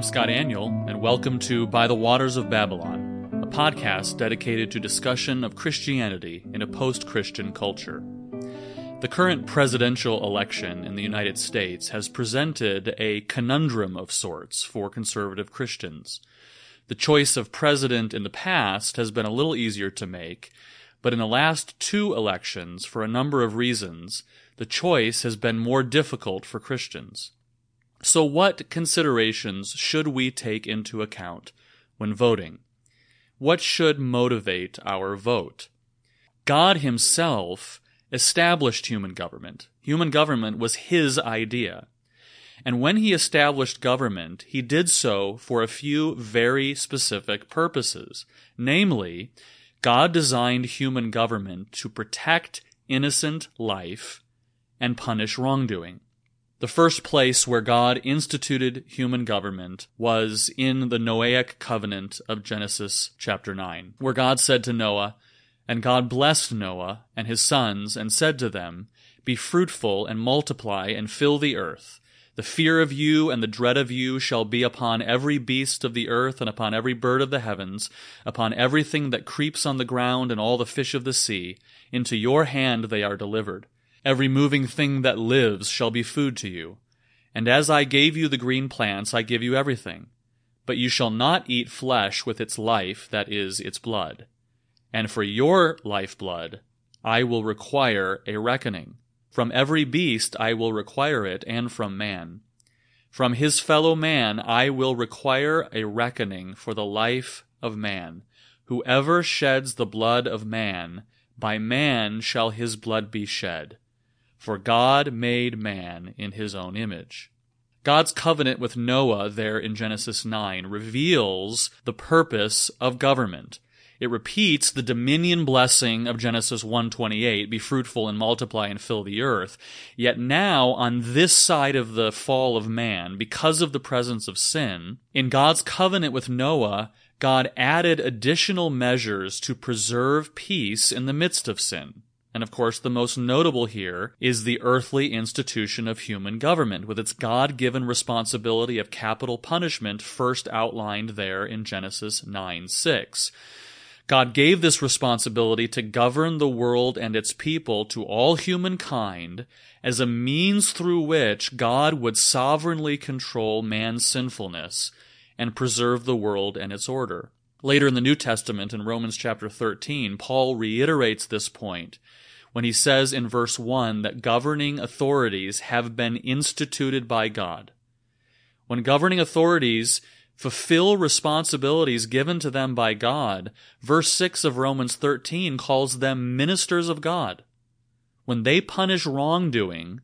I'm Scott Aniol, and welcome to By the Waters of Babylon, a podcast dedicated to discussion of Christianity in a post Christian culture. The current presidential election in the United States has presented a conundrum of sorts for conservative Christians. The choice of president in the past has been a little easier to make, but in the last two elections, for a number of reasons, the choice has been more difficult for Christians. So, what considerations should we take into account when voting? What should motivate our vote? God Himself established human government. Human government was His idea. And when He established government, He did so for a few very specific purposes. Namely, God designed human government to protect innocent life and punish wrongdoing. The first place where God instituted human government was in the Noahic covenant of Genesis chapter 9, where God said to Noah, And God blessed Noah and his sons, and said to them, Be fruitful and multiply and fill the earth. The fear of you and the dread of you shall be upon every beast of the earth and upon every bird of the heavens, upon everything that creeps on the ground and all the fish of the sea. Into your hand they are delivered. Every moving thing that lives shall be food to you. And as I gave you the green plants, I give you everything. But you shall not eat flesh with its life, that is, its blood. And for your lifeblood, I will require a reckoning. From every beast I will require it, and from man. From his fellow man I will require a reckoning for the life of man. Whoever sheds the blood of man, by man shall his blood be shed. For God made man in his own image. God's covenant with Noah there in Genesis 9 reveals the purpose of government. It repeats the dominion blessing of Genesis 1:28, be fruitful and multiply and fill the earth. Yet now on this side of the fall of man, because of the presence of sin, in God's covenant with Noah, God added additional measures to preserve peace in the midst of sin. And of course, the most notable here is the earthly institution of human government, with its God given responsibility of capital punishment first outlined there in Genesis 9 6. God gave this responsibility to govern the world and its people to all humankind as a means through which God would sovereignly control man's sinfulness and preserve the world and its order. Later in the New Testament, in Romans chapter 13, Paul reiterates this point when he says in verse 1 that governing authorities have been instituted by God. When governing authorities fulfill responsibilities given to them by God, verse 6 of Romans 13 calls them ministers of God. When they punish wrongdoing,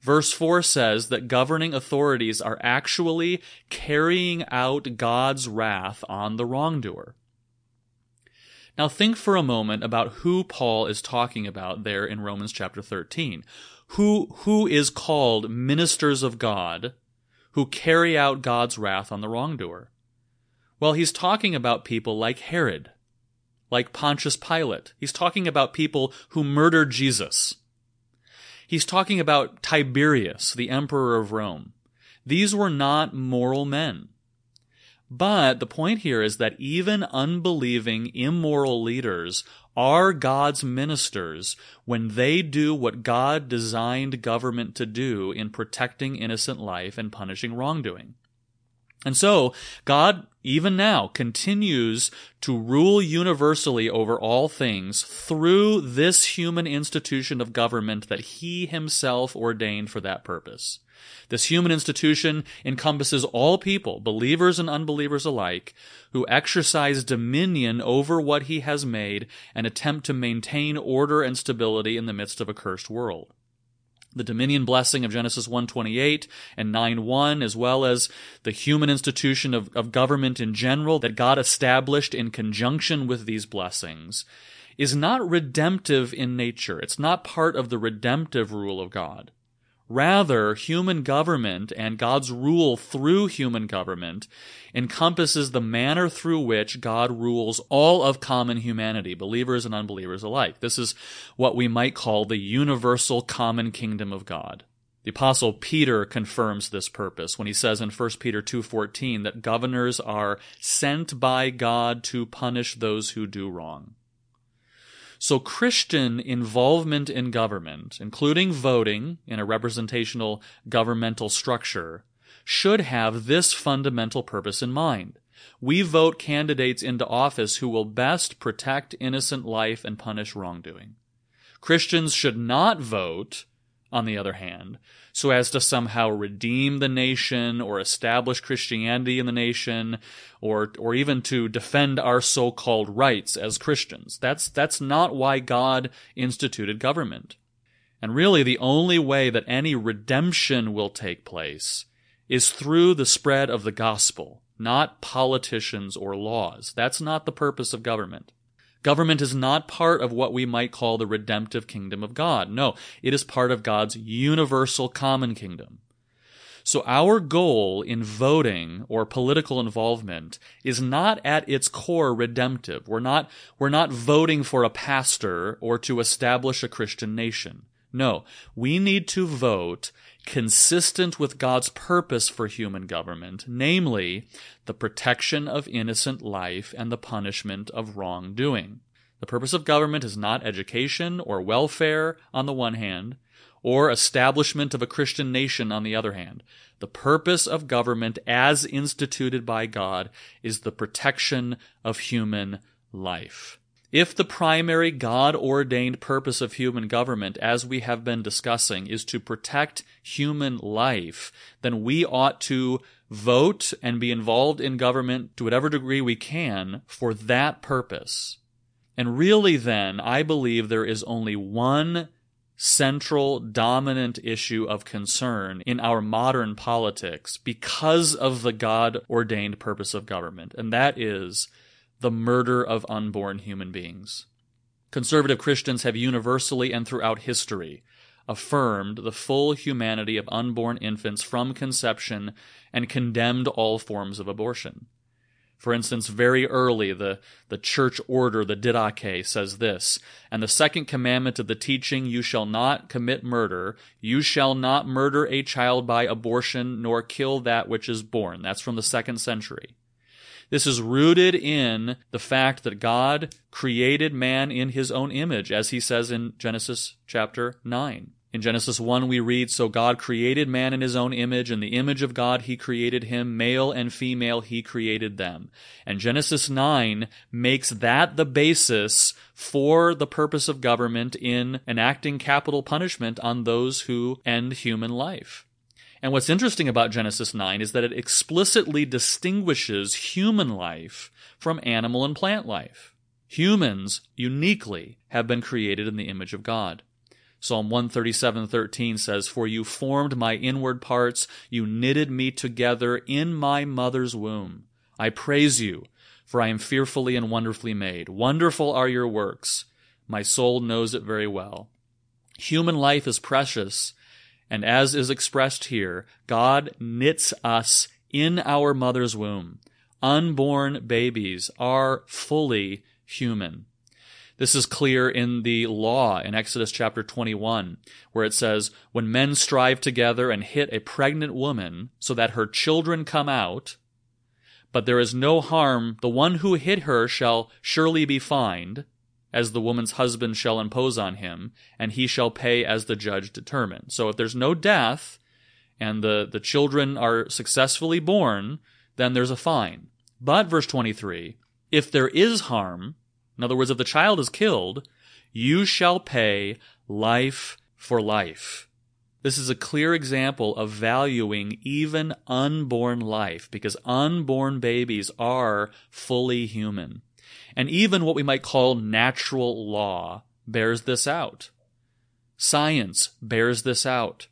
verse 4 says that governing authorities are actually carrying out God's wrath on the wrongdoer. Now think for a moment about who Paul is talking about there in Romans chapter 13. Who, who is called ministers of God who carry out God's wrath on the wrongdoer? Well, he's talking about people like Herod, like Pontius Pilate. He's talking about people who murdered Jesus. He's talking about Tiberius, the emperor of Rome. These were not moral men. But the point here is that even unbelieving, immoral leaders are God's ministers when they do what God designed government to do in protecting innocent life and punishing wrongdoing. And so, God, even now, continues to rule universally over all things through this human institution of government that He Himself ordained for that purpose. This human institution encompasses all people, believers and unbelievers alike, who exercise dominion over what he has made and attempt to maintain order and stability in the midst of a cursed world. The dominion blessing of Genesis 1:28 and 9:1 as well as the human institution of, of government in general that God established in conjunction with these blessings is not redemptive in nature. It's not part of the redemptive rule of God. Rather, human government and God's rule through human government encompasses the manner through which God rules all of common humanity, believers and unbelievers alike. This is what we might call the universal common kingdom of God. The apostle Peter confirms this purpose when he says in 1 Peter 2:14 that governors are sent by God to punish those who do wrong. So Christian involvement in government, including voting in a representational governmental structure, should have this fundamental purpose in mind. We vote candidates into office who will best protect innocent life and punish wrongdoing. Christians should not vote on the other hand, so as to somehow redeem the nation or establish Christianity in the nation or or even to defend our so-called rights as Christians. That's that's not why God instituted government. And really the only way that any redemption will take place is through the spread of the gospel, not politicians or laws. That's not the purpose of government. Government is not part of what we might call the redemptive kingdom of God. No, it is part of God's universal common kingdom. So our goal in voting or political involvement is not at its core redemptive. We're not, we're not voting for a pastor or to establish a Christian nation. No, we need to vote consistent with God's purpose for human government, namely, the protection of innocent life and the punishment of wrongdoing. The purpose of government is not education or welfare on the one hand, or establishment of a Christian nation on the other hand. The purpose of government as instituted by God is the protection of human life. If the primary God ordained purpose of human government, as we have been discussing, is to protect human life, then we ought to vote and be involved in government to whatever degree we can for that purpose. And really, then, I believe there is only one central dominant issue of concern in our modern politics because of the God ordained purpose of government, and that is the murder of unborn human beings. Conservative Christians have universally and throughout history affirmed the full humanity of unborn infants from conception and condemned all forms of abortion. For instance, very early, the, the church order, the Didache, says this, and the second commandment of the teaching, you shall not commit murder, you shall not murder a child by abortion, nor kill that which is born. That's from the second century. This is rooted in the fact that God created man in his own image, as he says in Genesis chapter 9. In Genesis 1, we read, So God created man in his own image, in the image of God he created him, male and female he created them. And Genesis 9 makes that the basis for the purpose of government in enacting capital punishment on those who end human life. And what's interesting about Genesis 9 is that it explicitly distinguishes human life from animal and plant life. Humans uniquely have been created in the image of God. Psalm 137:13 says, "For you formed my inward parts, you knitted me together in my mother's womb. I praise you, for I am fearfully and wonderfully made. Wonderful are your works. My soul knows it very well." Human life is precious and as is expressed here, God knits us in our mother's womb. Unborn babies are fully human. This is clear in the law in Exodus chapter 21, where it says, When men strive together and hit a pregnant woman so that her children come out, but there is no harm, the one who hit her shall surely be fined, as the woman's husband shall impose on him, and he shall pay as the judge determines. So if there's no death, and the, the children are successfully born, then there's a fine. But, verse 23, if there is harm, in other words, if the child is killed, you shall pay life for life. This is a clear example of valuing even unborn life because unborn babies are fully human. And even what we might call natural law bears this out. Science bears this out.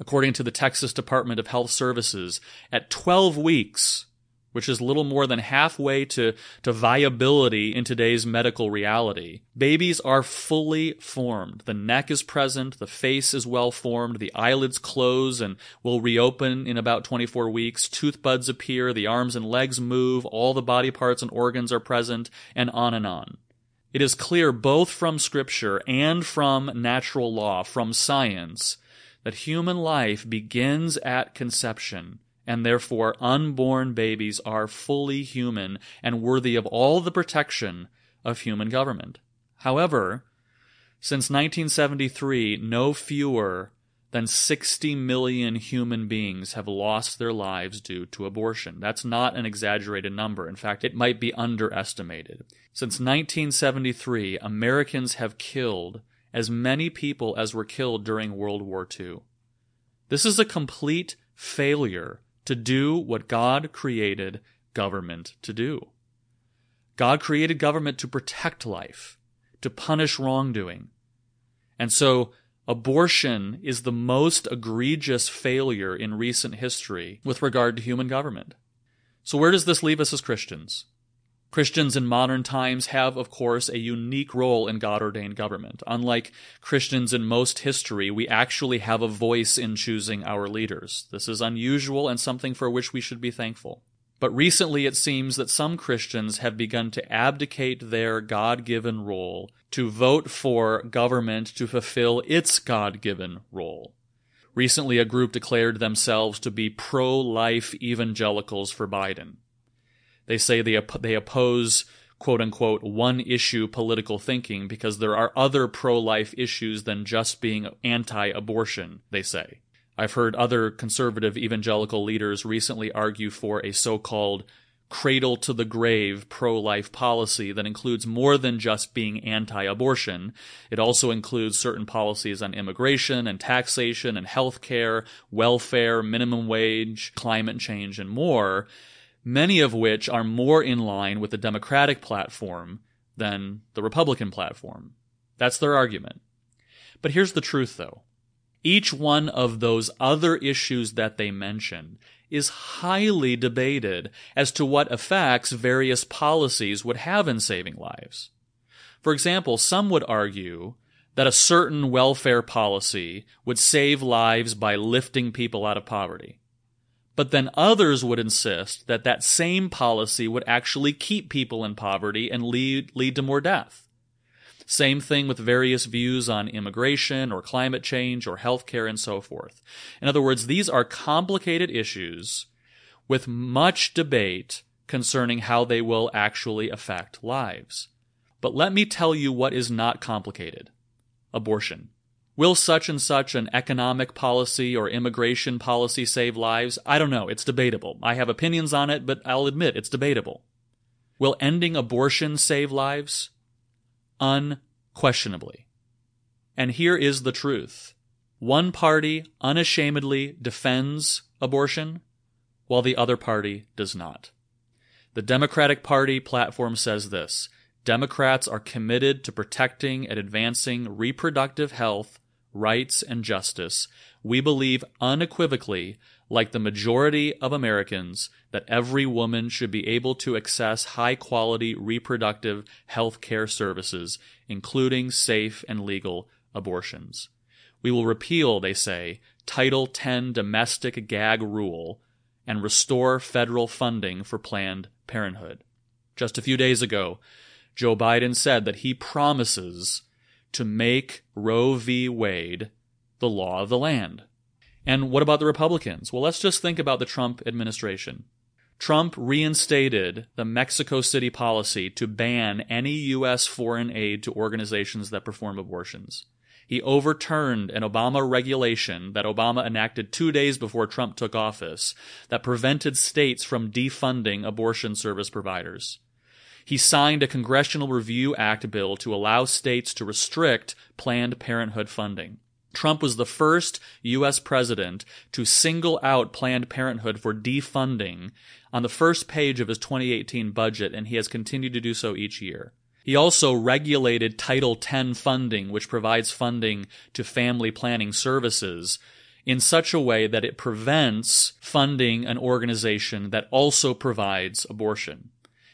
According to the Texas Department of Health Services, at 12 weeks, which is little more than halfway to, to viability in today's medical reality. Babies are fully formed. The neck is present, the face is well formed, the eyelids close and will reopen in about 24 weeks, tooth buds appear, the arms and legs move, all the body parts and organs are present, and on and on. It is clear both from scripture and from natural law, from science, that human life begins at conception, and therefore unborn babies are fully human and worthy of all the protection of human government. However, since 1973, no fewer than 60 million human beings have lost their lives due to abortion. That's not an exaggerated number. In fact, it might be underestimated. Since 1973, Americans have killed as many people as were killed during World War II. This is a complete failure to do what God created government to do. God created government to protect life, to punish wrongdoing. And so, abortion is the most egregious failure in recent history with regard to human government. So, where does this leave us as Christians? Christians in modern times have, of course, a unique role in God ordained government. Unlike Christians in most history, we actually have a voice in choosing our leaders. This is unusual and something for which we should be thankful. But recently it seems that some Christians have begun to abdicate their God given role to vote for government to fulfill its God given role. Recently, a group declared themselves to be pro life evangelicals for Biden. They say they, op- they oppose quote unquote one issue political thinking because there are other pro life issues than just being anti abortion, they say. I've heard other conservative evangelical leaders recently argue for a so called cradle to the grave pro life policy that includes more than just being anti abortion. It also includes certain policies on immigration and taxation and health care, welfare, minimum wage, climate change, and more many of which are more in line with the Democratic platform than the Republican platform. That's their argument. But here's the truth, though. Each one of those other issues that they mention is highly debated as to what effects various policies would have in saving lives. For example, some would argue that a certain welfare policy would save lives by lifting people out of poverty. But then others would insist that that same policy would actually keep people in poverty and lead, lead to more death. Same thing with various views on immigration or climate change or healthcare and so forth. In other words, these are complicated issues with much debate concerning how they will actually affect lives. But let me tell you what is not complicated abortion. Will such and such an economic policy or immigration policy save lives? I don't know. It's debatable. I have opinions on it, but I'll admit it's debatable. Will ending abortion save lives? Unquestionably. And here is the truth. One party unashamedly defends abortion, while the other party does not. The Democratic Party platform says this Democrats are committed to protecting and advancing reproductive health rights, and justice, we believe unequivocally, like the majority of Americans, that every woman should be able to access high quality reproductive health care services, including safe and legal abortions. We will repeal, they say, Title X domestic gag rule and restore federal funding for Planned Parenthood. Just a few days ago, Joe Biden said that he promises to make Roe v. Wade the law of the land. And what about the Republicans? Well, let's just think about the Trump administration. Trump reinstated the Mexico City policy to ban any U.S. foreign aid to organizations that perform abortions. He overturned an Obama regulation that Obama enacted two days before Trump took office that prevented states from defunding abortion service providers he signed a Congressional Review Act bill to allow states to restrict Planned Parenthood funding. Trump was the first U.S. president to single out Planned Parenthood for defunding on the first page of his 2018 budget, and he has continued to do so each year. He also regulated Title X funding, which provides funding to family planning services, in such a way that it prevents funding an organization that also provides abortion.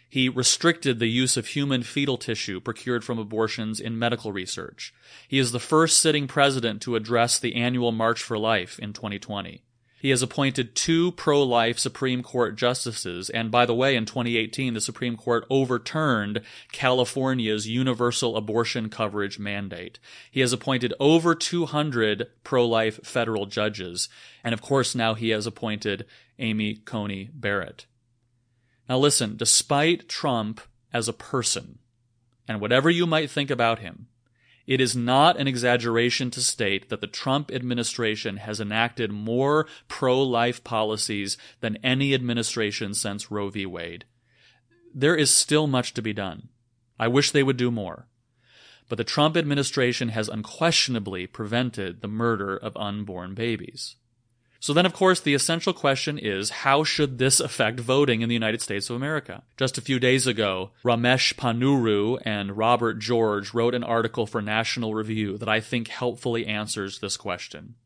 He restricted the use of human fetal tissue procured from abortions in medical research. He is the first sitting president to address the annual March for Life in 2020. He has appointed two pro life Supreme Court justices. And by the way, in 2018, the Supreme Court overturned California's universal abortion coverage mandate. He has appointed over 200 pro life federal judges. And of course, now he has appointed Amy Coney Barrett. Now listen, despite Trump as a person, and whatever you might think about him, it is not an exaggeration to state that the Trump administration has enacted more pro life policies than any administration since Roe v. Wade. There is still much to be done. I wish they would do more. But the Trump administration has unquestionably prevented the murder of unborn babies. So then, of course, the essential question is how should this affect voting in the United States of America? Just a few days ago, Ramesh Ponnuru and Robert George wrote an article for National Review that I think helpfully answers this question.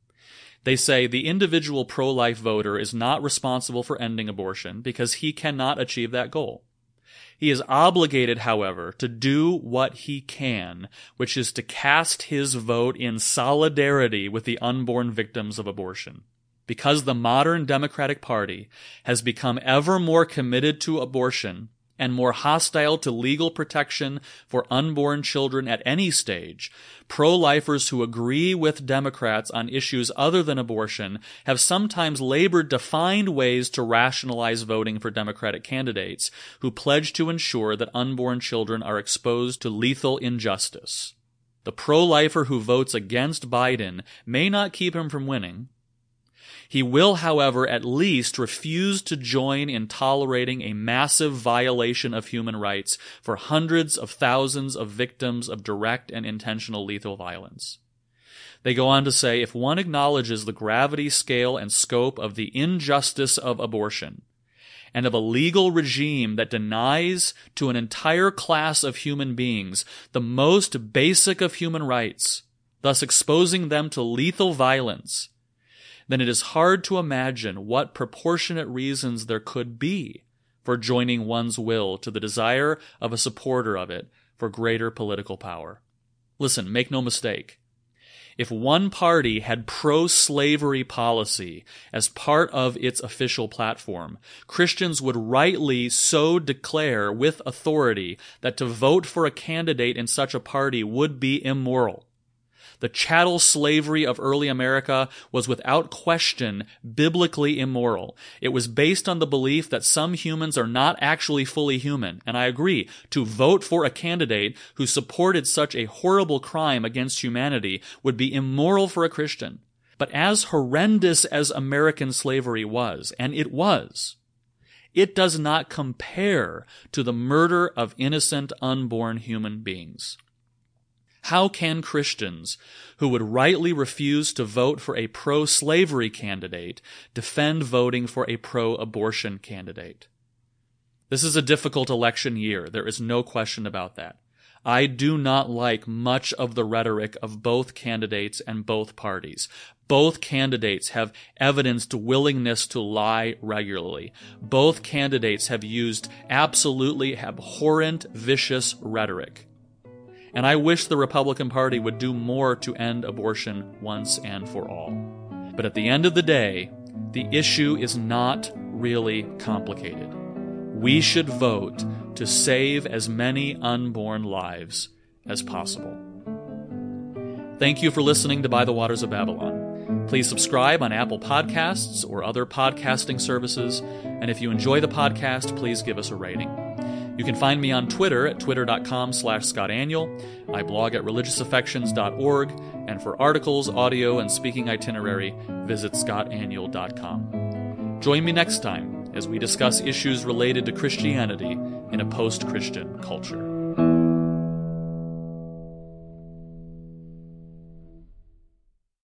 They say the individual pro life voter is not responsible for ending abortion because he cannot achieve that goal. He is obligated, however, to do what he can, which is to cast his vote in solidarity with the unborn victims of abortion because the modern Democratic Party has become ever more committed to abortion and more hostile to legal protection for unborn children at any stage, pro lifers who agree with Democrats on issues other than abortion have sometimes labored to find ways to rationalize voting for Democratic candidates who pledge to ensure that unborn children are exposed to lethal injustice. The pro lifer who votes against Biden may not keep him from winning, he will, however, at least refuse to join in tolerating a massive violation of human rights for hundreds of thousands of victims of direct and intentional lethal violence. They go on to say if one acknowledges the gravity, scale, and scope of the injustice of abortion, and of a legal regime that denies to an entire class of human beings the most basic of human rights, thus exposing them to lethal violence, then it is hard to imagine what proportionate reasons there could be for joining one's will to the desire of a supporter of it for greater political power. Listen, make no mistake. If one party had pro slavery policy as part of its official platform, Christians would rightly so declare with authority that to vote for a candidate in such a party would be immoral. The chattel slavery of early America was without question biblically immoral. It was based on the belief that some humans are not actually fully human. And I agree, to vote for a candidate who supported such a horrible crime against humanity would be immoral for a Christian. But as horrendous as American slavery was, and it was, it does not compare to the murder of innocent unborn human beings. How can Christians who would rightly refuse to vote for a pro slavery candidate defend voting for a pro abortion candidate? This is a difficult election year. There is no question about that. I do not like much of the rhetoric of both candidates and both parties. Both candidates have evidenced willingness to lie regularly. Both candidates have used absolutely abhorrent, vicious rhetoric. And I wish the Republican Party would do more to end abortion once and for all. But at the end of the day, the issue is not really complicated. We should vote to save as many unborn lives as possible. Thank you for listening to By the Waters of Babylon. Please subscribe on Apple Podcasts or other podcasting services. And if you enjoy the podcast, please give us a rating. You can find me on Twitter at twitter.com slash scottaniol. I blog at religiousaffections.org, and for articles, audio, and speaking itinerary, visit scottaniol.com. Join me next time as we discuss issues related to Christianity in a post-Christian culture.